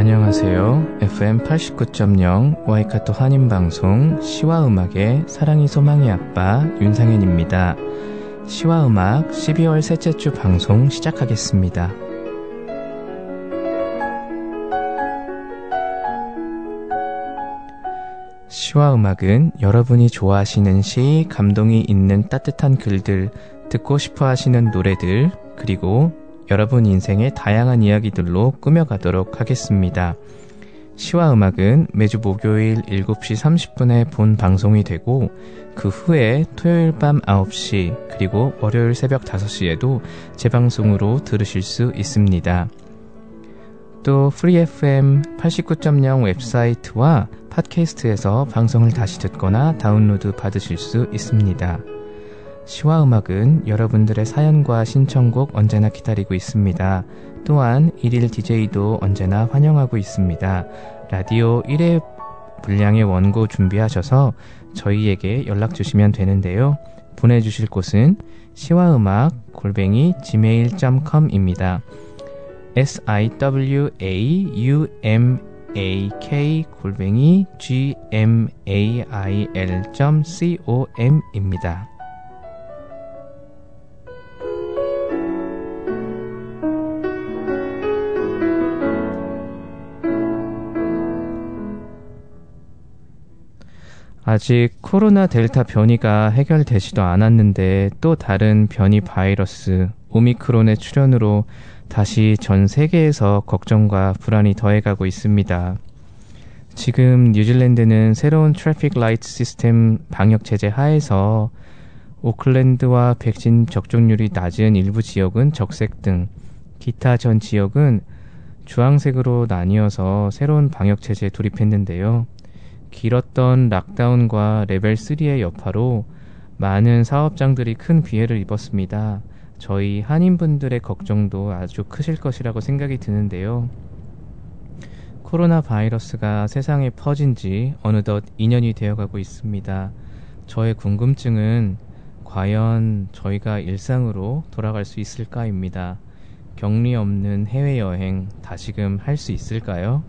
안녕하세요. FM 89.0 와이카토 한인방송 시와 음악의 사랑이 소망의 아빠 윤상현입니다. 시와 음악 12월 셋째 주 방송 시작하겠습니다. 시와 음악은 여러분이 좋아하시는 시, 감동이 있는 따뜻한 글들, 듣고 싶어 하시는 노래들, 그리고 여러분 인생의 다양한 이야기들로 꾸며가도록 하겠습니다. 시와 음악은 매주 목요일 7시 30분에 본 방송이 되고 그 후에 토요일 밤 9시 그리고 월요일 새벽 5시에도 재방송으로 들으실 수 있습니다. 또 Free FM 89.0 웹사이트와 팟캐스트에서 방송을 다시 듣거나 다운로드 받으실 수 있습니다. 시와 음악은 여러분들의 사연과 신청곡 언제나 기다리고 있습니다. 또한 1일 DJ도 언제나 환영하고 있습니다. 라디오 1회 분량의 원고 준비하셔서 저희에게 연락 주시면 되는데요. 보내주실 곳은 시와음악 골뱅이 gmail.com입니다. siwauk 골뱅이 gmail.com입니다. 아직 코로나 델타 변이가 해결되지도 않았는데 또 다른 변이 바이러스 오미크론의 출현으로 다시 전 세계에서 걱정과 불안이 더해가고 있습니다. 지금 뉴질랜드는 새로운 traffic light 시스템 방역 제재 하에서 오클랜드와 백신 접종률이 낮은 일부 지역은 적색 등 기타 전 지역은 주황색으로 나뉘어서 새로운 방역 체제에 돌입했는데요. 길었던 lockdown과 레벨 3의 여파로 많은 사업장들이 큰 피해를 입었습니다. 저희 한인분들의 걱정도 아주 크실 것이라고 생각이 드는데요. 코로나 바이러스가 세상에 퍼진 지 어느덧 2년이 되어가고 있습니다. 저의 궁금증은 과연 저희가 일상으로 돌아갈 수 있을까입니다. 격리 없는 해외여행 다시금 할 수 있을까요?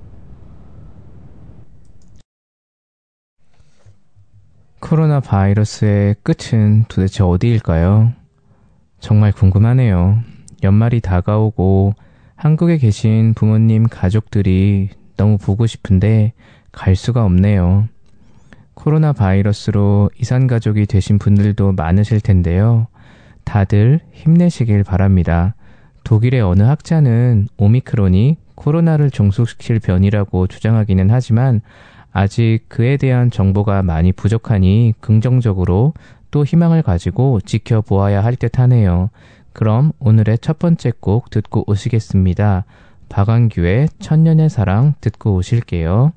코로나 바이러스의 끝은 도대체 어디일까요? 정말 궁금하네요. 연말이 다가오고 한국에 계신 부모님 가족들이 너무 보고 싶은데 갈 수가 없네요. 코로나 바이러스로 이산 가족이 되신 분들도 많으실 텐데요. 다들 힘내시길 바랍니다. 독일의 어느 학자는 오미크론이 코로나를 종속시킬 변이라고 주장하기는 하지만 아직 그에 대한 정보가 많이 부족하니 긍정적으로 또 희망을 가지고 지켜보아야 할 듯 하네요. 그럼 오늘의 첫 번째 곡 듣고 오시겠습니다. 박완규의 천년의 사랑 듣고 오실게요.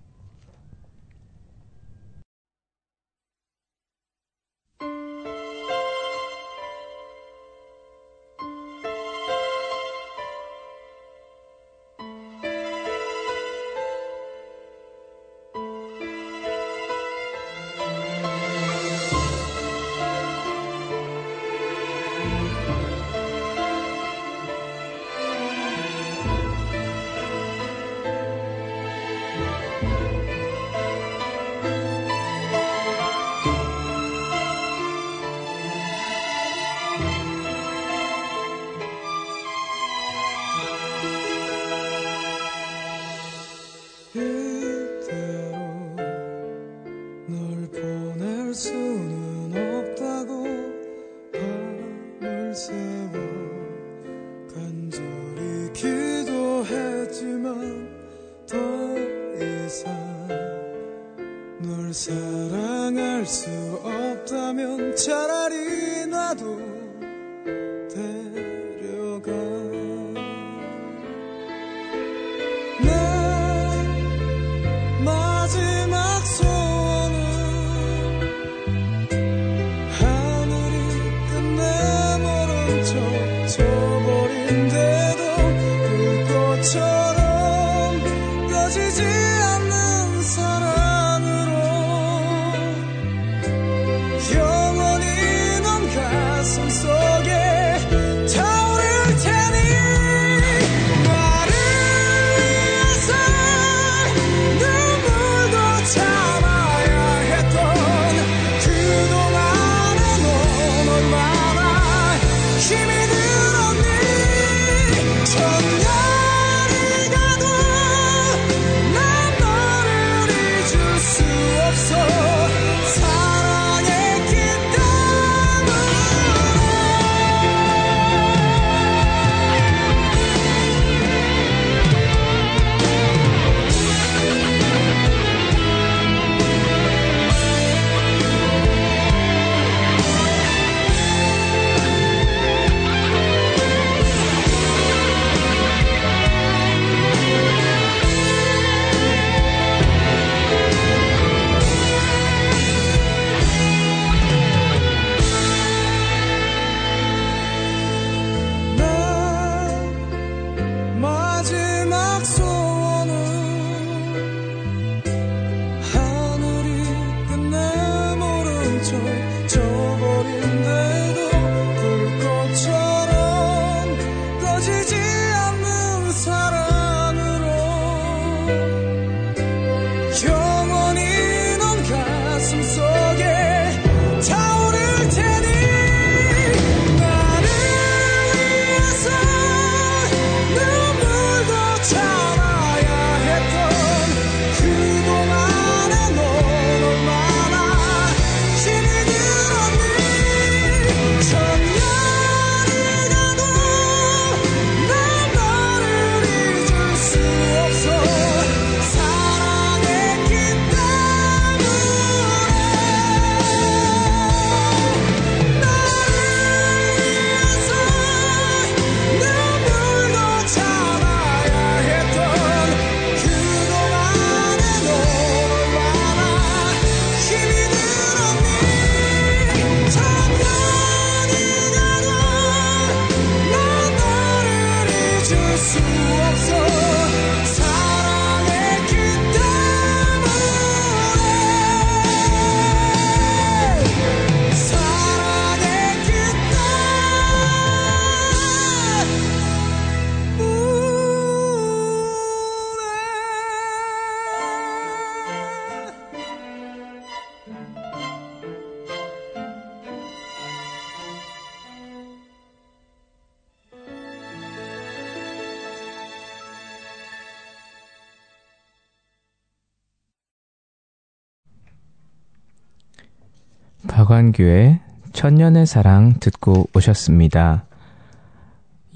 박완규의 천년의 사랑 듣고 오셨습니다.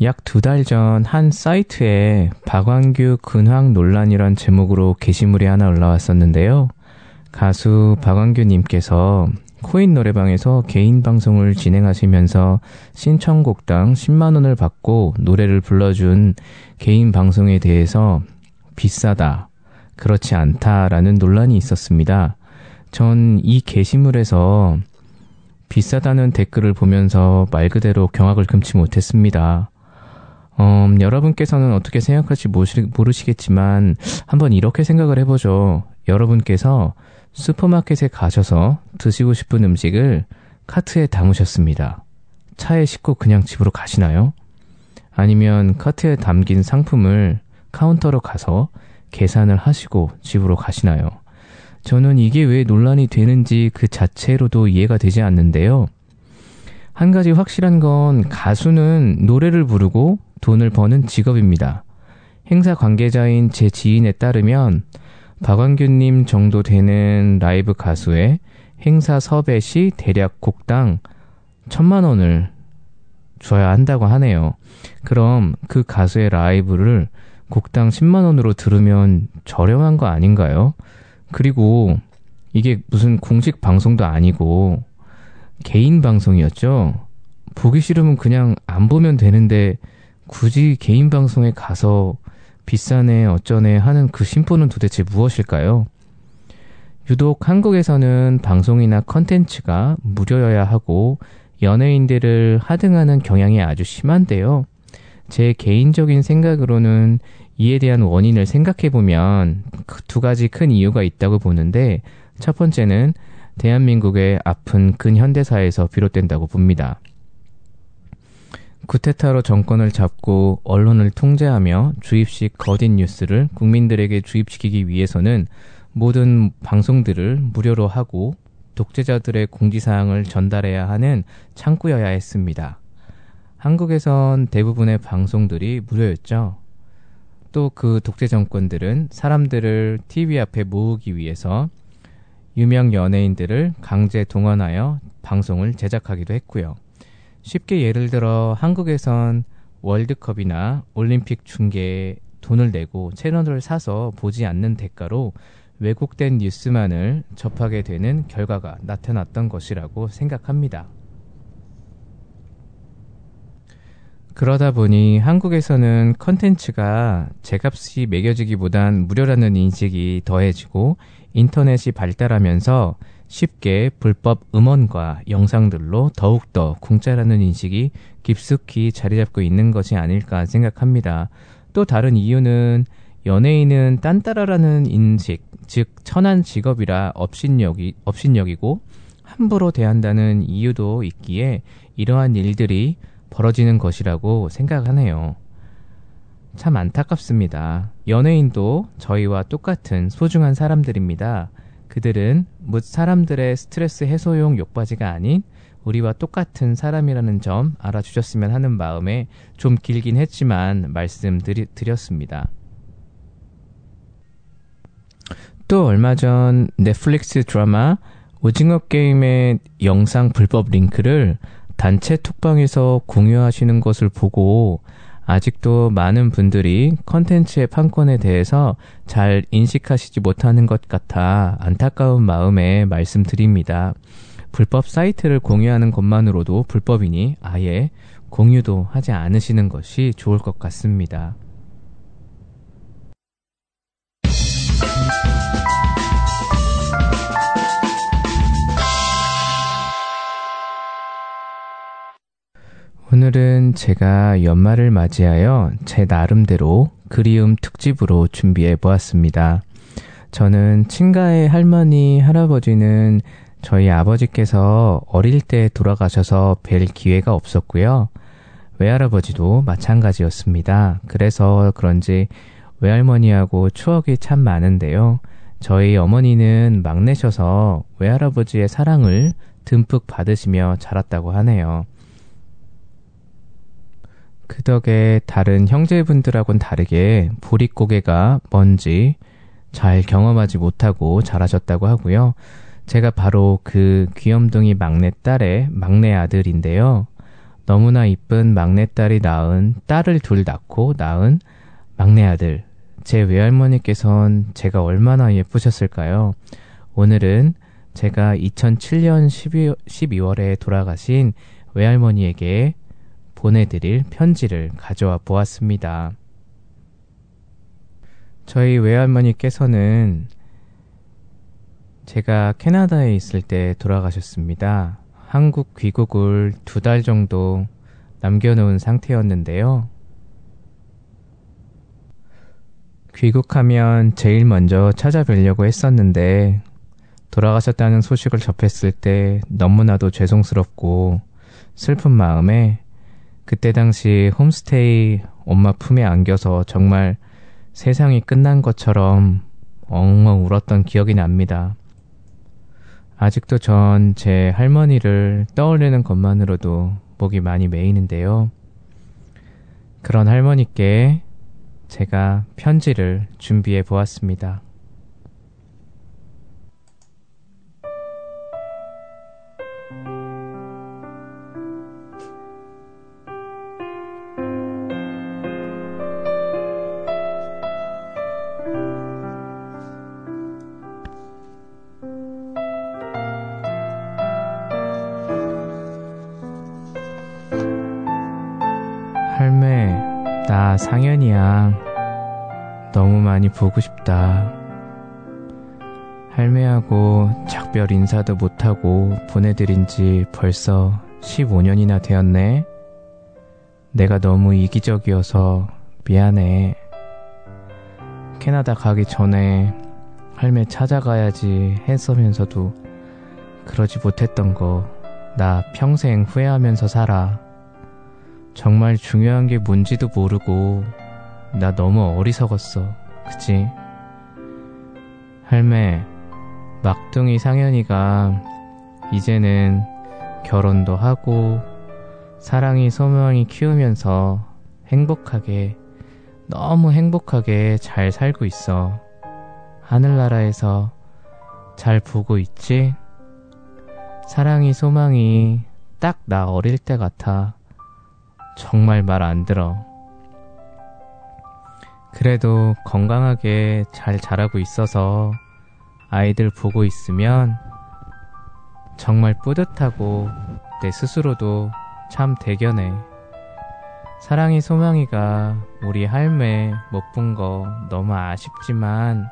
약 두 달 전 한 사이트에 박완규 근황 논란이란 제목으로 게시물이 하나 올라왔었는데요. 가수 박완규님께서 코인 노래방에서 개인 방송을 진행하시면서 신청곡당 10만원을 받고 노래를 불러준 개인 방송에 대해서 비싸다, 그렇지 않다라는 논란이 있었습니다. 전 이 게시물에서 비싸다는 댓글을 보면서 말 그대로 경악을 금치 못했습니다. 음, 여러분께서는 어떻게 생각할지 모르시겠지만 한번 이렇게 생각을 해보죠. 여러분께서 슈퍼마켓에 가셔서 드시고 싶은 음식을 카트에 담으셨습니다. 차에 싣고 그냥 집으로 가시나요? 아니면 카트에 담긴 상품을 카운터로 가서 계산을 하시고 집으로 가시나요? 저는 이게 왜 논란이 되는지 그 자체로도 이해가 되지 않는데요. 한 가지 확실한 건 가수는 노래를 부르고 돈을 버는 직업입니다. 행사 관계자인 제 지인에 따르면 박완규님 정도 되는 라이브 가수의 행사 섭외 시 대략 곡당 천만 원을 줘야 한다고 하네요. 그럼 그 가수의 라이브를 곡당 10만 원으로 들으면 저렴한 거 아닌가요? 그리고 이게 무슨 공식 방송도 아니고 개인 방송이었죠. 보기 싫으면 그냥 안 보면 되는데 굳이 개인 방송에 가서 비싸네 어쩌네 하는 그 심보는 도대체 무엇일까요? 유독 한국에서는 방송이나 컨텐츠가 무료여야 하고 연예인들을 하등하는 경향이 아주 심한데요. 제 개인적인 생각으로는 이에 대한 원인을 생각해 보면 그두 가지 큰 이유가 있다고 보는데 첫 번째는 대한민국의 아픈 근현대사에서 비롯된다고 봅니다. 구테타로 정권을 잡고 언론을 통제하며 주입식 거짓 뉴스를 국민들에게 주입시키기 위해서는 모든 방송들을 무료로 하고 독재자들의 공지사항을 전달해야 하는 창구여야 했습니다. 한국에선 대부분의 방송들이 무료였죠. 또 그 독재 정권들은 사람들을 TV 앞에 모으기 위해서 유명 연예인들을 강제 동원하여 방송을 제작하기도 했고요. 쉽게 예를 들어 한국에선 월드컵이나 올림픽 중계에 돈을 내고 채널을 사서 보지 않는 대가로 왜곡된 뉴스만을 접하게 되는 결과가 나타났던 것이라고 생각합니다. 그러다 보니 한국에서는 컨텐츠가 제값이 매겨지기보단 무료라는 인식이 더해지고 인터넷이 발달하면서 쉽게 불법 음원과 영상들로 더욱더 공짜라는 인식이 깊숙이 자리 잡고 있는 것이 아닐까 생각합니다. 또 다른 이유는 연예인은 딴따라라는 인식, 즉 천한 직업이라 업신여기, 업신여기고 함부로 대한다는 이유도 있기에 이러한 일들이 벌어지는 것이라고 생각하네요. 참 안타깝습니다. 연예인도 저희와 똑같은 소중한 사람들입니다. 그들은 묻 사람들의 스트레스 해소용 욕바지가 아닌 우리와 똑같은 사람이라는 점 알아주셨으면 하는 마음에 좀 길긴 했지만 말씀드렸습니다. 또 얼마 전 넷플릭스 드라마 오징어 게임의 영상 불법 링크를 단체 톡방에서 공유하시는 것을 보고 아직도 많은 분들이 컨텐츠의 판권에 대해서 잘 인식하시지 못하는 것 같아 안타까운 마음에 말씀드립니다. 불법 사이트를 공유하는 것만으로도 불법이니 아예 공유도 하지 않으시는 것이 좋을 것 같습니다. 오늘 오늘은 제가 연말을 맞이하여 제 나름대로 그리움 특집으로 준비해 보았습니다. 저는 친가의 할머니, 할아버지는 저희 아버지께서 어릴 때 돌아가셔서 뵐 기회가 없었고요. 외할아버지도 마찬가지였습니다. 그래서 그런지 외할머니하고 추억이 참 많은데요. 저희 어머니는 막내셔서 외할아버지의 사랑을 듬뿍 받으시며 자랐다고 하네요. 그 덕에 다른 형제분들하고는 다르게 보릿고개가 뭔지 잘 경험하지 못하고 자라셨다고 하고요. 제가 바로 그 귀염둥이 막내딸의 막내 아들인데요. 너무나 이쁜 막내딸이 낳은 딸을 둘 낳고 낳은 막내 아들. 제 외할머니께선 제가 얼마나 예쁘셨을까요? 오늘은 제가 2007년 12, 12월에 돌아가신 외할머니에게 보내드릴 편지를 가져와 보았습니다. 저희 외할머니께서는 제가 캐나다에 있을 때 돌아가셨습니다. 한국 귀국을 두 달 정도 남겨놓은 상태였는데요. 귀국하면 제일 먼저 찾아뵈려고 했었는데 돌아가셨다는 소식을 접했을 때 너무나도 죄송스럽고 슬픈 마음에 그때 당시 홈스테이 엄마 품에 안겨서 정말 세상이 끝난 것처럼 엉엉 울었던 기억이 납니다. 아직도 전 제 할머니를 떠올리는 것만으로도 목이 많이 메이는데요. 그런 할머니께 제가 편지를 준비해 보았습니다. 너무 많이 보고 싶다. 할매하고 작별 인사도 못하고 보내드린 지 벌써 15년이나 되었네. 내가 너무 이기적이어서 미안해. 캐나다 가기 전에 할매 찾아가야지 했으면서도 그러지 못했던 거 나 평생 후회하면서 살아. 정말 중요한 게 뭔지도 모르고 나 너무 어리석었어. 그치? 할매, 막둥이 상현이가 이제는 결혼도 하고 사랑이 소명이 키우면서 행복하게, 너무 행복하게 잘 살고 있어. 하늘나라에서 잘 보고 있지? 사랑이 소망이 딱 나 어릴 때 같아. 정말 말 안 들어. 그래도 건강하게 잘 자라고 있어서 아이들 보고 있으면 정말 뿌듯하고 내 스스로도 참 대견해. 사랑이 소망이가 우리 할매 못 본 거 너무 아쉽지만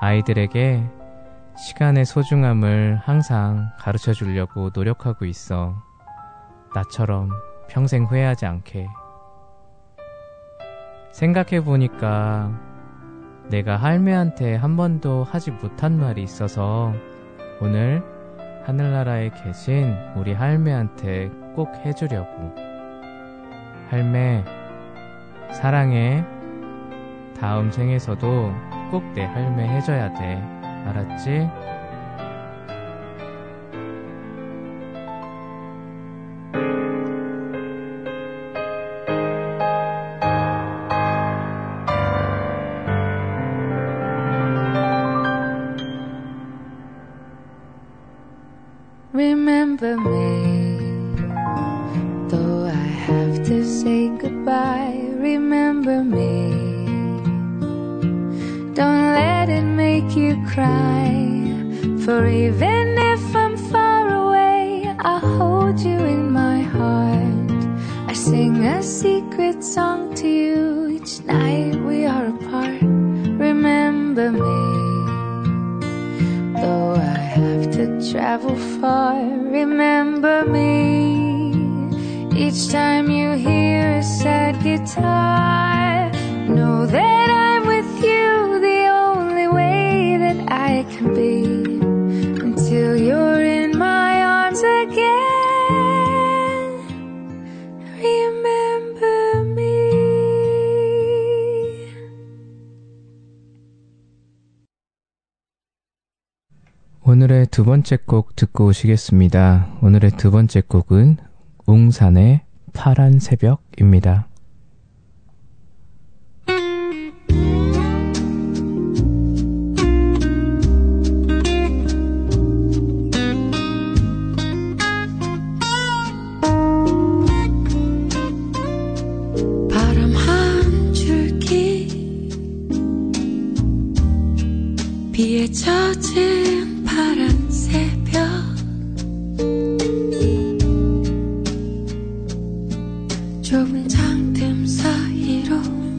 아이들에게 시간의 소중함을 항상 가르쳐 주려고 노력하고 있어. 나처럼 평생 후회하지 않게. 생각해보니까 내가 할매한테 한 번도 하지 못한 말이 있어서 오늘 하늘나라에 계신 우리 할매한테 꼭 해주려고. 할매, 사랑해. 다음 생에서도 꼭 내 할매 해줘야 돼. 알았지? album. can be until you're in my arms again. Remember me. 오늘의 두 번째 곡 듣고 오시겠습니다. 오늘의 두 번째 곡은 웅산의 파란 새벽입니다. 좁은 장틈 사이로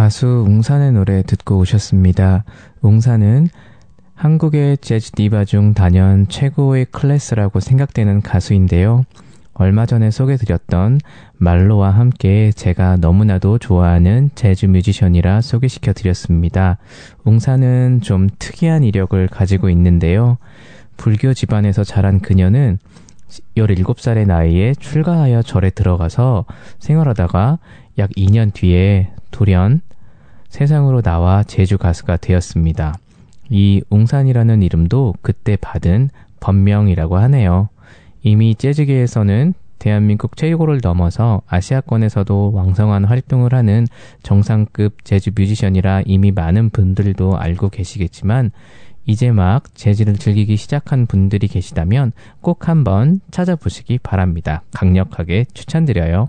가수 웅산의 노래 듣고 오셨습니다. 웅산은 한국의 재즈 디바 중 단연 최고의 클래스라고 생각되는 가수인데요. 얼마 전에 소개드렸던 말로와 함께 제가 너무나도 좋아하는 재즈 뮤지션이라 소개시켜 드렸습니다. 웅산은 좀 특이한 이력을 가지고 있는데요. 불교 집안에서 자란 그녀는 17살의 나이에 출가하여 절에 들어가서 생활하다가 약 2년 뒤에 돌연 세상으로 나와 제주 가수가 되었습니다. 이 웅산이라는 이름도 그때 받은 법명이라고 하네요. 이미 재즈계에서는 대한민국 최고를 넘어서 아시아권에서도 왕성한 활동을 하는 정상급 재즈 뮤지션이라 이미 많은 분들도 알고 계시겠지만 이제 막 재즈를 즐기기 시작한 분들이 계시다면 꼭 한번 찾아보시기 바랍니다. 강력하게 추천드려요.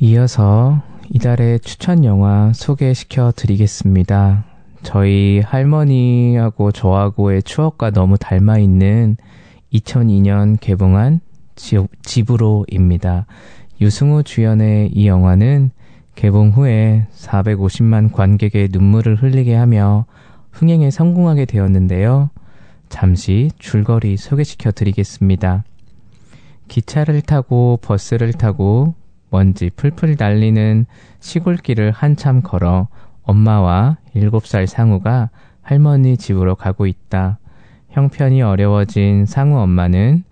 이어서 이달의 추천 영화 소개시켜 드리겠습니다. 저희 할머니하고 저하고의 추억과 너무 닮아 있는 2002년 개봉한 집으로입니다. 유승우 주연의 이 영화는 개봉 후에 450만 관객의 눈물을 흘리게 하며 흥행에 성공하게 되었는데요. 잠시 줄거리 소개시켜 드리겠습니다. 기차를 타고 버스를 타고 먼지 풀풀 날리는 시골길을 한참 걸어 엄마와 7살 상우가 할머니 집으로 가고 있다. 형편이 어려워진 상우 엄마는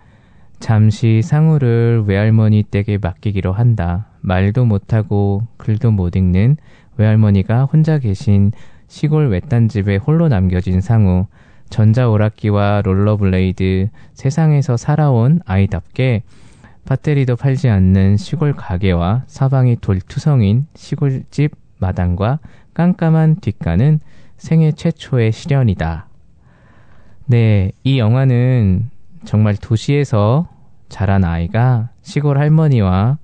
잠시 상우를 외할머니 댁에 맡기기로 한다. 말도 못하고 글도 못 읽는 외할머니가 혼자 계신 시골 외딴 집에 홀로 남겨진 상우. 전자오락기와 롤러블레이드, 세상에서 살아온 아이답게 배터리도 팔지 않는 시골 가게와 사방이 돌투성인 시골집 마당과 깜깜한 뒷간은 생애 최초의 시련이다. 네, 이 영화는 정말 도시에서 자란 아이가 시골 할머니와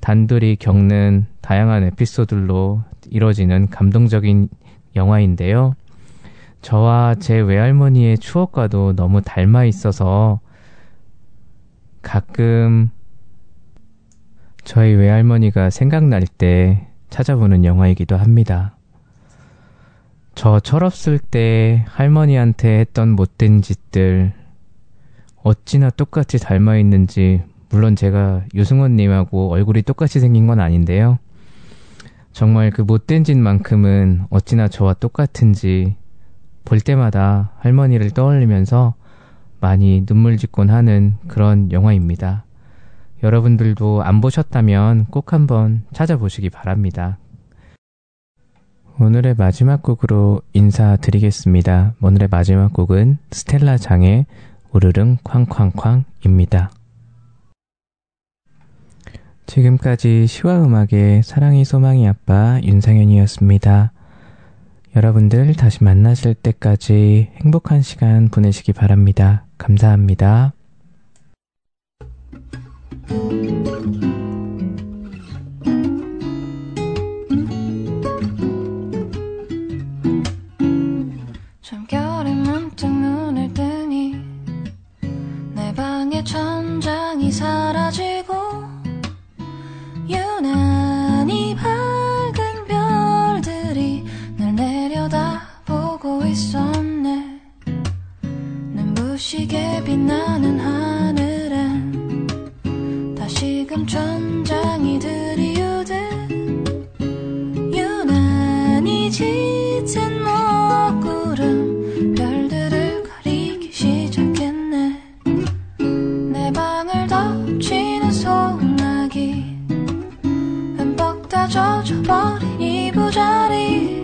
단둘이 겪는 다양한 에피소드로 이뤄지는 감동적인 영화인데요. 저와 제 외할머니의 추억과도 너무 닮아 있어서 가끔 저희 외할머니가 생각날 때 찾아보는 영화이기도 합니다. 저 철없을 때 할머니한테 했던 못된 짓들 어찌나 똑같이 닮아 있는지 물론 제가 유승원님하고 얼굴이 똑같이 생긴 건 아닌데요. 정말 그 못된 짓만큼은 어찌나 저와 똑같은지 볼 때마다 할머니를 떠올리면서 많이 눈물 짓곤 하는 그런 영화입니다. 여러분들도 안 보셨다면 꼭 한번 찾아보시기 바랍니다. 오늘의 마지막 곡으로 인사드리겠습니다. 오늘의 마지막 곡은 스텔라 장의 우르릉 쾅쾅쾅입니다. 지금까지 시와 음악의 사랑이 소망이 아빠 윤상현이었습니다. 여러분들 다시 만나실 때까지 행복한 시간 보내시기 바랍니다. 감사합니다. 눈부시게 빛나는 하늘엔 다시금 천장이 들이우듯 유난히 짙은 먹구름 별들을 가리기 시작했네. 내 방을 덮치는 소나기 흠뻑 다 젖어버린 이 부자리.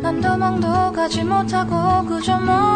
난 도망도 가지 못하고 그저 멍